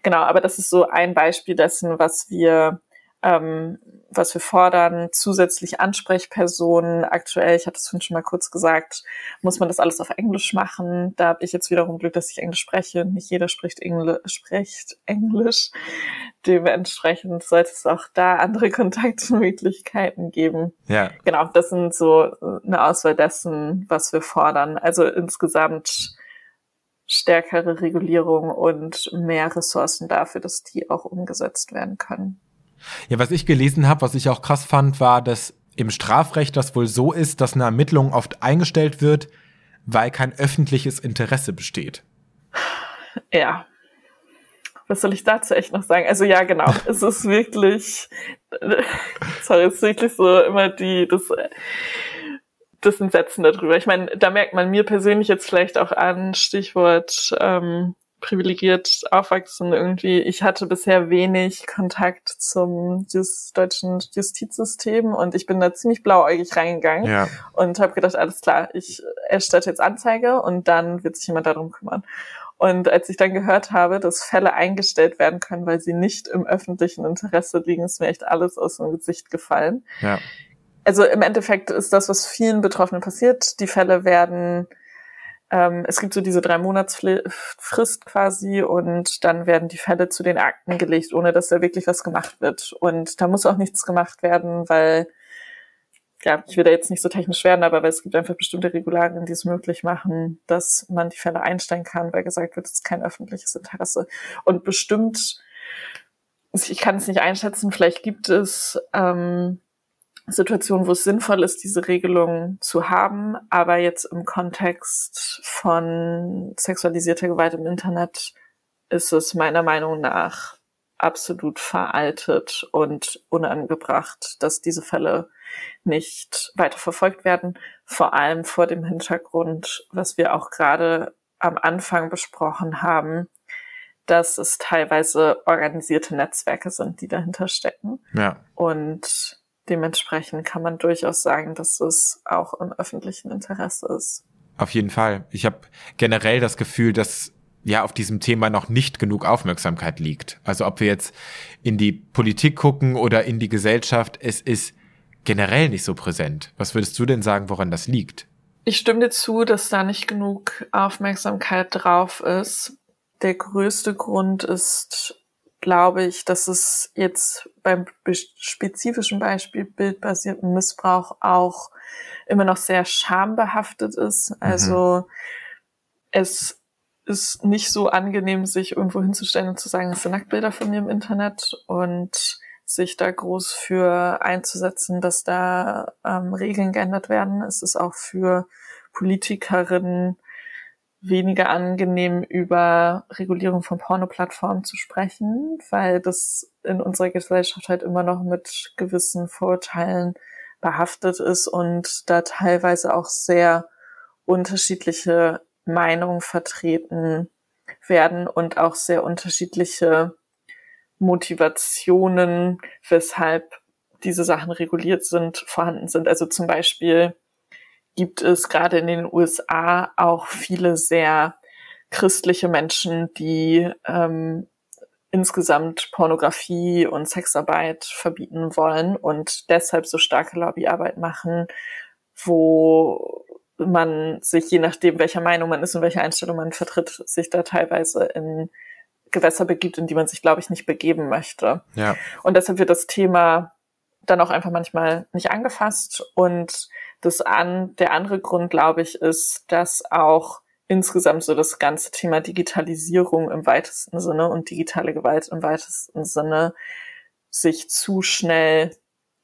Genau, aber das ist so ein Beispiel dessen, was wir ähm, was wir fordern, zusätzlich Ansprechpersonen. Aktuell, ich hatte es vorhin schon mal kurz gesagt, muss man das alles auf Englisch machen. Da habe ich jetzt wiederum Glück, dass ich Englisch spreche. Nicht jeder spricht, Engl spricht Englisch. Dementsprechend sollte es auch da andere (laughs) Kontaktmöglichkeiten geben. Ja. Genau, das sind so eine Auswahl dessen, was wir fordern. Also insgesamt stärkere Regulierung und mehr Ressourcen dafür, dass die auch umgesetzt werden können. Ja, was ich gelesen habe, was ich auch krass fand, war, dass im Strafrecht das wohl so ist, dass eine Ermittlung oft eingestellt wird, weil kein öffentliches Interesse besteht. Ja. Was soll ich dazu echt noch sagen? Also ja, genau. (laughs) es ist wirklich, sorry, es ist wirklich so immer die, das, das Entsetzen darüber. Ich meine, da merkt man mir persönlich jetzt vielleicht auch an, Stichwort ähm, privilegiert aufwachsen irgendwie. Ich hatte bisher wenig Kontakt zum just, deutschen Justizsystem und ich bin da ziemlich blauäugig reingegangen ja. und habe gedacht, alles klar, ich erstatte jetzt Anzeige und dann wird sich jemand darum kümmern. Und als ich dann gehört habe, dass Fälle eingestellt werden können, weil sie nicht im öffentlichen Interesse liegen, ist mir echt alles aus dem Gesicht gefallen. Ja. Also im Endeffekt ist das, was vielen Betroffenen passiert. Die Fälle werden ähm, es gibt so diese drei Monatsfrist quasi und dann werden die Fälle zu den Akten gelegt, ohne dass da wirklich was gemacht wird. Und da muss auch nichts gemacht werden, weil, ja, ich will da jetzt nicht so technisch werden, aber weil es gibt einfach bestimmte Regularien, die es möglich machen, dass man die Fälle einstellen kann, weil gesagt wird, es ist kein öffentliches Interesse. Und bestimmt, ich kann es nicht einschätzen, vielleicht gibt es ähm, Situationen, wo es sinnvoll ist, diese Regelung zu haben, aber jetzt im Kontext von sexualisierter Gewalt im Internet ist es meiner Meinung nach absolut veraltet und unangebracht, dass diese Fälle nicht weiter verfolgt werden. Vor allem vor dem Hintergrund, was wir auch gerade am Anfang besprochen haben, dass es teilweise organisierte Netzwerke sind, die dahinter stecken. Ja. Und dementsprechend kann man durchaus sagen, dass es auch im öffentlichen Interesse ist. Auf jeden Fall. Ich habe generell das Gefühl, dass ja auf diesem Thema noch nicht genug Aufmerksamkeit liegt. Also ob wir jetzt in die Politik gucken oder in die Gesellschaft, es ist generell nicht so präsent. Was würdest du denn sagen, woran das liegt? Ich stimme dir zu, dass da nicht genug Aufmerksamkeit drauf ist. Der größte Grund ist, glaube ich, dass es jetzt beim spezifischen Beispiel bildbasierten Missbrauch auch immer noch sehr schambehaftet ist. Also mhm. es ist nicht so angenehm, sich irgendwo hinzustellen und zu sagen, es sind Nacktbilder von mir im Internet und sich da groß für einzusetzen, dass da ähm, Regeln geändert werden. Es ist auch für Politikerinnen weniger angenehm, über Regulierung von Pornoplattformen zu sprechen, weil das in unserer Gesellschaft halt immer noch mit gewissen Vorurteilen behaftet ist und da teilweise auch sehr unterschiedliche Meinungen vertreten werden und auch sehr unterschiedliche Motivationen, weshalb diese Sachen reguliert sind, vorhanden sind. Also zum Beispiel gibt es gerade in den USA auch viele sehr christliche Menschen, die ähm, insgesamt Pornografie und Sexarbeit verbieten wollen und deshalb so starke Lobbyarbeit machen, wo man sich, je nachdem, welcher Meinung man ist und welche Einstellung man vertritt, sich da teilweise in Gewässer begibt, in die man sich, glaube ich, nicht begeben möchte. Ja. Und deshalb wird das Thema dann auch einfach manchmal nicht angefasst. Und das an, der andere Grund, glaube ich, ist, dass auch insgesamt so das ganze Thema Digitalisierung im weitesten Sinne und digitale Gewalt im weitesten Sinne sich zu schnell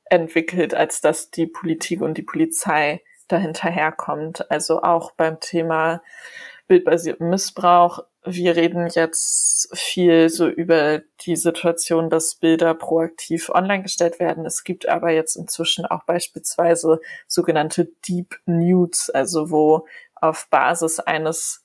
entwickelt, als dass die Politik und die Polizei dahinterherkommt. Also auch beim Thema bildbasierten Missbrauch wir reden jetzt viel so über die Situation, dass Bilder proaktiv online gestellt werden. Es gibt aber jetzt inzwischen auch beispielsweise sogenannte Deep Nudes, also wo auf Basis eines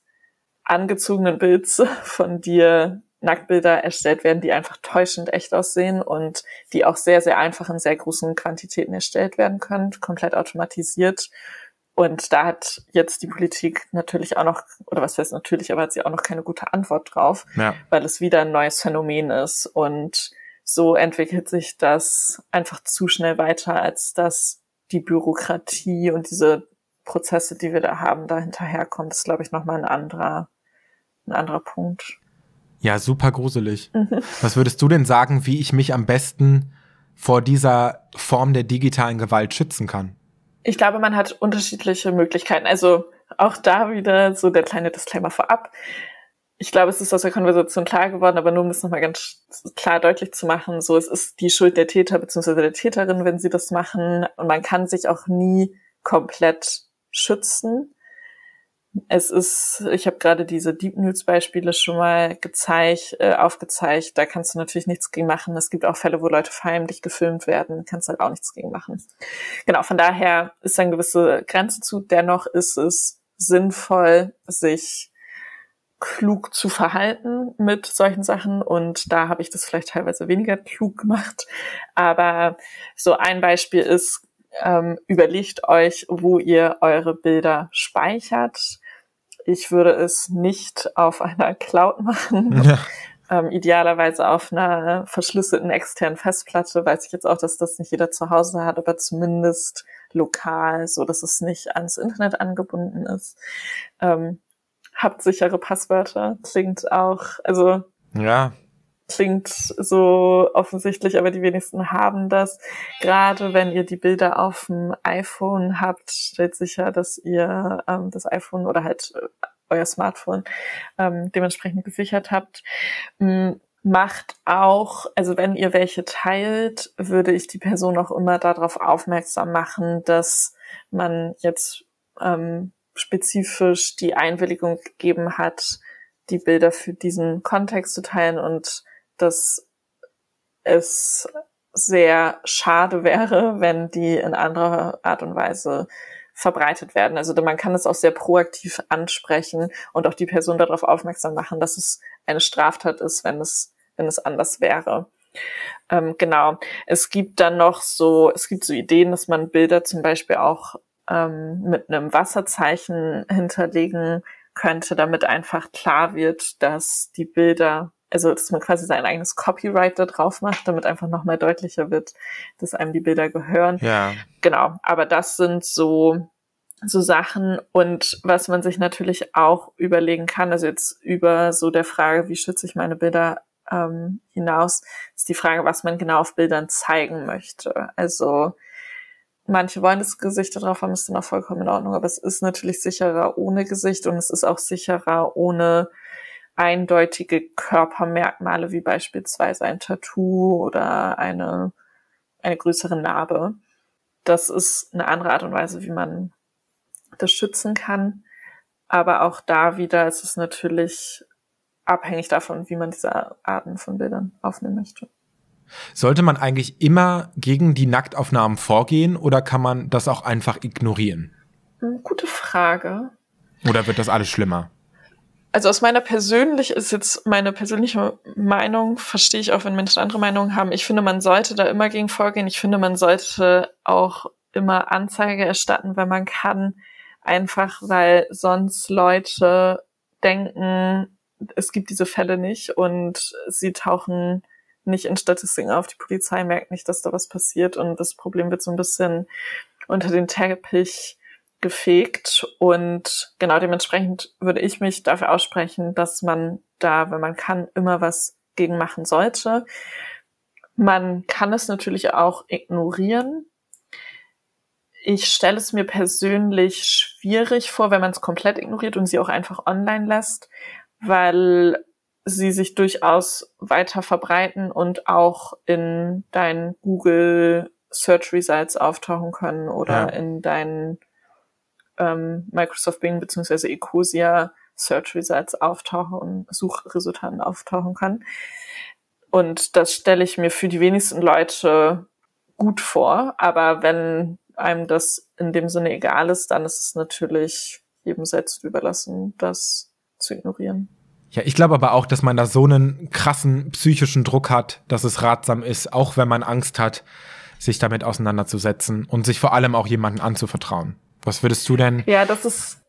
angezogenen Bilds (laughs) von dir Nacktbilder erstellt werden, die einfach täuschend echt aussehen und die auch sehr, sehr einfach in sehr großen Quantitäten erstellt werden können, komplett automatisiert und da hat jetzt die Politik natürlich auch noch, oder was heißt natürlich, aber hat sie auch noch keine gute Antwort drauf, ja. weil es wieder ein neues Phänomen ist. Und so entwickelt sich das einfach zu schnell weiter, als dass die Bürokratie und diese Prozesse, die wir da haben, da hinterherkommt. Das ist, glaube ich, nochmal ein anderer, ein anderer Punkt. Ja, super gruselig. Mhm. Was würdest du denn sagen, wie ich mich am besten vor dieser Form der digitalen Gewalt schützen kann? Ich glaube, man hat unterschiedliche Möglichkeiten. Also auch da wieder so der kleine Disclaimer vorab. Ich glaube, es ist aus der Konversation klar geworden, aber nur um es nochmal ganz klar deutlich zu machen, so es ist die Schuld der Täter bzw. der Täterin, wenn sie das machen. Und man kann sich auch nie komplett schützen es ist, ich habe gerade diese Deep News Beispiele schon mal gezeigt, äh, aufgezeigt. Da kannst du natürlich nichts gegen machen. Es gibt auch Fälle, wo Leute verheimlich gefilmt werden, kannst halt auch nichts gegen machen. Genau, von daher ist eine gewisse Grenze zu. Dennoch ist es sinnvoll, sich klug zu verhalten mit solchen Sachen und da habe ich das vielleicht teilweise weniger klug gemacht. Aber so ein Beispiel ist, ähm, überlegt euch, wo ihr eure Bilder speichert ich würde es nicht auf einer Cloud machen. (laughs) Ja. Ähm, idealerweise auf einer verschlüsselten externen Festplatte. Weiß ich jetzt auch, dass das nicht jeder zu Hause hat, aber zumindest lokal, so dass es nicht ans Internet angebunden ist. Ähm, habt sichere Passwörter. Klingt auch, also ja klingt so offensichtlich, aber die wenigsten haben das. Gerade wenn ihr die Bilder auf dem iPhone habt, stellt sicher, dass ihr ähm, das iPhone oder halt äh, euer Smartphone ähm, dementsprechend gesichert habt. Ähm, macht auch, also wenn ihr welche teilt, würde ich die Person auch immer darauf aufmerksam machen, dass man jetzt ähm, spezifisch die Einwilligung gegeben hat, die Bilder für diesen Kontext zu teilen und dass es sehr schade wäre, wenn die in anderer Art und Weise verbreitet werden. Also man kann es auch sehr proaktiv ansprechen und auch die Person darauf aufmerksam machen, dass es eine Straftat ist, wenn es, wenn es anders wäre. Ähm, genau. Es gibt dann noch so, es gibt so Ideen, dass man Bilder zum Beispiel auch ähm, mit einem Wasserzeichen hinterlegen könnte, damit einfach klar wird, dass die Bilder, also dass man quasi sein eigenes Copyright da drauf macht, damit einfach nochmal deutlicher wird, dass einem die Bilder gehören. Ja. Genau. Aber das sind so, so Sachen und was man sich natürlich auch überlegen kann, also jetzt über so der Frage, wie schütze ich meine Bilder ähm, hinaus, ist die Frage, was man genau auf Bildern zeigen möchte. Also manche wollen das Gesicht da drauf haben, ist dann auch vollkommen in Ordnung, aber es ist natürlich sicherer ohne Gesicht und es ist auch sicherer ohne eindeutige Körpermerkmale wie beispielsweise ein Tattoo oder eine, eine größere Narbe. Das ist eine andere Art und Weise, wie man das schützen kann. Aber auch da wieder ist es natürlich abhängig davon, wie man diese Arten von Bildern aufnehmen möchte. Sollte man eigentlich immer gegen die Nacktaufnahmen vorgehen oder kann man das auch einfach ignorieren? Hm, gute Frage. Oder wird das alles schlimmer? Also aus meiner persönlich ist jetzt meine persönliche Meinung, verstehe ich auch, wenn Menschen andere Meinungen haben. Ich finde, man sollte da immer gegen vorgehen. Ich finde, man sollte auch immer Anzeige erstatten, wenn man kann. Einfach weil sonst Leute denken, es gibt diese Fälle nicht und sie tauchen nicht in Statistiken auf. Die Polizei merkt nicht, dass da was passiert und das Problem wird so ein bisschen unter den Teppich gefegt und genau dementsprechend würde ich mich dafür aussprechen, dass man da, wenn man kann, immer was gegen machen sollte. Man kann es natürlich auch ignorieren. Ich stelle es mir persönlich schwierig vor, wenn man es komplett ignoriert und sie auch einfach online lässt, weil sie sich durchaus weiter verbreiten und auch in deinen Google Search Results auftauchen können oder ja. in deinen ähm, Microsoft Bing beziehungsweise Ecosia Search Results auftauchen Suchresultaten auftauchen kann. Und das stelle ich mir für die wenigsten Leute gut vor. Aber wenn einem das in dem Sinne egal ist, dann ist es natürlich jedem selbst überlassen, das zu ignorieren. Ja, ich glaube aber auch, dass man da so einen krassen psychischen Druck hat, dass es ratsam ist, auch wenn man Angst hat, sich damit auseinanderzusetzen und sich vor allem auch jemanden anzuvertrauen. Was würdest du denn? Ja, das ist.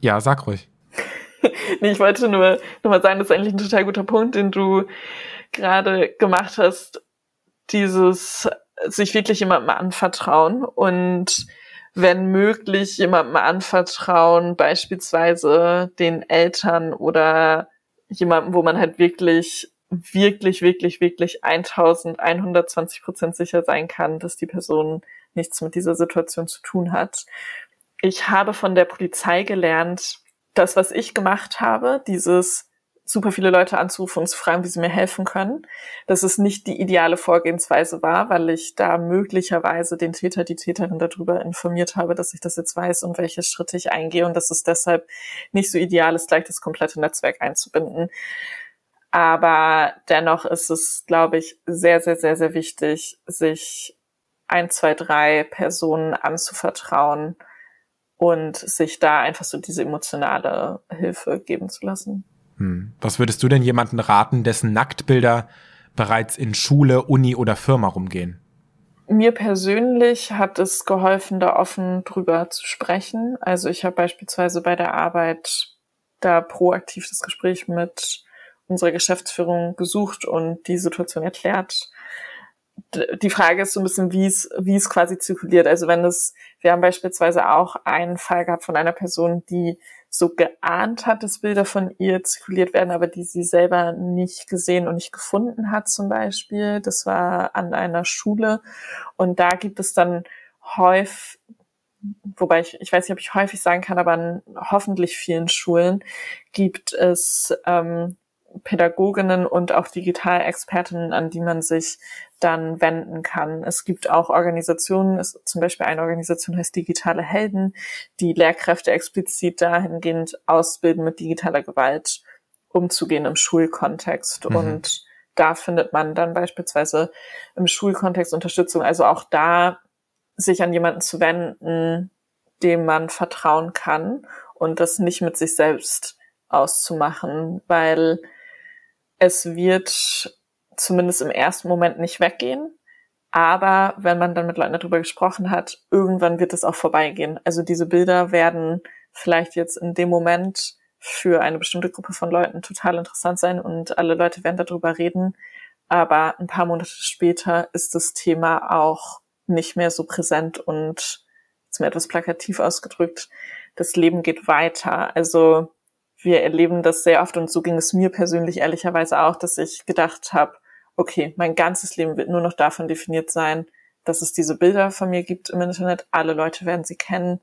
Ja, sag ruhig. (laughs) nee, ich wollte nur, nur mal sagen, das ist eigentlich ein total guter Punkt, den du gerade gemacht hast. Dieses sich wirklich jemandem anvertrauen und wenn möglich jemandem anvertrauen, beispielsweise den Eltern oder jemandem, wo man halt wirklich, wirklich, wirklich, wirklich 1120 Prozent sicher sein kann, dass die Person nichts mit dieser Situation zu tun hat. Ich habe von der Polizei gelernt, das, was ich gemacht habe, dieses super viele Leute anzurufen und zu fragen, wie sie mir helfen können, dass es nicht die ideale Vorgehensweise war, weil ich da möglicherweise den Täter, die Täterin darüber informiert habe, dass ich das jetzt weiß und welche Schritte ich eingehe und dass es deshalb nicht so ideal ist, gleich das komplette Netzwerk einzubinden. Aber dennoch ist es, glaube ich, sehr, sehr, sehr, sehr wichtig, sich ein, zwei, drei Personen anzuvertrauen und sich da einfach so diese emotionale Hilfe geben zu lassen. Hm. Was würdest du denn jemanden raten, dessen Nacktbilder bereits in Schule, Uni oder Firma rumgehen? Mir persönlich hat es geholfen, da offen drüber zu sprechen. Also ich habe beispielsweise bei der Arbeit da proaktiv das Gespräch mit unserer Geschäftsführung gesucht und die Situation erklärt. Die Frage ist so ein bisschen, wie es, wie es quasi zirkuliert. Also wenn es, wir haben beispielsweise auch einen Fall gehabt von einer Person, die so geahnt hat, dass Bilder von ihr zirkuliert werden, aber die sie selber nicht gesehen und nicht gefunden hat zum Beispiel. Das war an einer Schule und da gibt es dann häufig, wobei ich, ich weiß nicht, ob ich häufig sagen kann, aber an hoffentlich vielen Schulen gibt es ähm, Pädagoginnen und auch Digitalexpertinnen, an die man sich dann wenden kann. Es gibt auch Organisationen, es, zum Beispiel eine Organisation heißt Digitale Helden, die Lehrkräfte explizit dahingehend ausbilden, mit digitaler Gewalt umzugehen im Schulkontext. Mhm. Und da findet man dann beispielsweise im Schulkontext Unterstützung. Also auch da sich an jemanden zu wenden, dem man vertrauen kann und das nicht mit sich selbst auszumachen, weil es wird zumindest im ersten Moment nicht weggehen. Aber wenn man dann mit Leuten darüber gesprochen hat, irgendwann wird es auch vorbeigehen. Also diese Bilder werden vielleicht jetzt in dem Moment für eine bestimmte Gruppe von Leuten total interessant sein und alle Leute werden darüber reden. Aber ein paar Monate später ist das Thema auch nicht mehr so präsent und jetzt mir etwas plakativ ausgedrückt, das Leben geht weiter. Also wir erleben das sehr oft und so ging es mir persönlich ehrlicherweise auch, dass ich gedacht habe, okay, mein ganzes Leben wird nur noch davon definiert sein, dass es diese Bilder von mir gibt im Internet. Alle Leute werden sie kennen.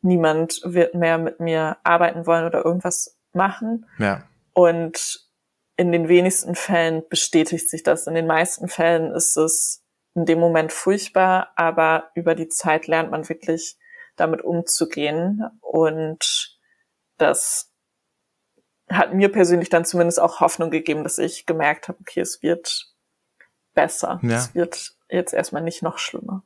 Niemand wird mehr mit mir arbeiten wollen oder irgendwas machen. Ja. Und in den wenigsten Fällen bestätigt sich das. In den meisten Fällen ist es in dem Moment furchtbar, aber über die Zeit lernt man wirklich damit umzugehen und das hat mir persönlich dann zumindest auch Hoffnung gegeben, dass ich gemerkt habe, okay, es wird besser. Ja. Es wird jetzt erstmal nicht noch schlimmer.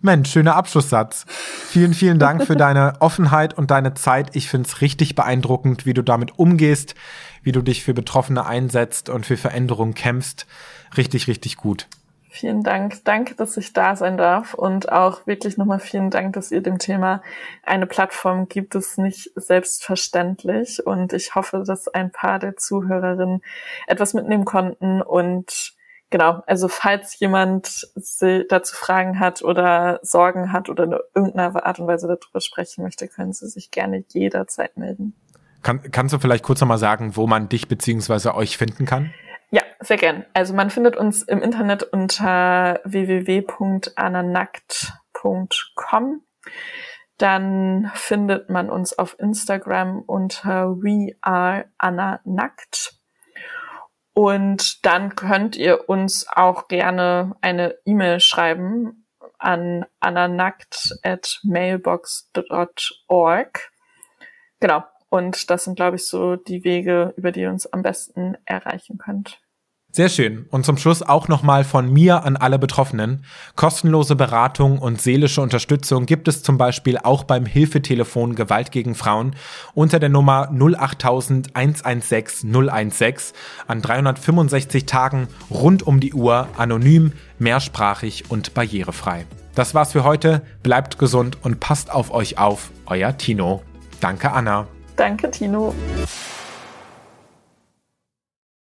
Mensch, schöner Abschlusssatz. Vielen, vielen Dank für (laughs) deine Offenheit und deine Zeit. Ich finde es richtig beeindruckend, wie du damit umgehst, wie du dich für Betroffene einsetzt und für Veränderungen kämpfst. Richtig, richtig gut. Vielen Dank. Danke, dass ich da sein darf und auch wirklich nochmal vielen Dank, dass ihr dem Thema eine Plattform gibt. Es nicht selbstverständlich und ich hoffe, dass ein paar der Zuhörerinnen etwas mitnehmen konnten und genau, also falls jemand dazu Fragen hat oder Sorgen hat oder in irgendeiner Art und Weise darüber sprechen möchte, können Sie sich gerne jederzeit melden. Kann, kannst du vielleicht kurz nochmal sagen, wo man dich beziehungsweise euch finden kann? Sehr gern. Also man findet uns im Internet unter www.ananackt.com. Dann findet man uns auf Instagram unter We Are Anna Nackt. Und dann könnt ihr uns auch gerne eine E-Mail schreiben an ananackt@mailbox.org. Genau. Und das sind, glaube ich, so die Wege, über die ihr uns am besten erreichen könnt. Sehr schön. Und zum Schluss auch nochmal von mir an alle Betroffenen. Kostenlose Beratung und seelische Unterstützung gibt es zum Beispiel auch beim Hilfetelefon Gewalt gegen Frauen unter der Nummer 08000 116 016 an 365 Tagen rund um die Uhr anonym, mehrsprachig und barrierefrei. Das war's für heute. Bleibt gesund und passt auf euch auf. Euer Tino. Danke, Anna. Danke, Tino.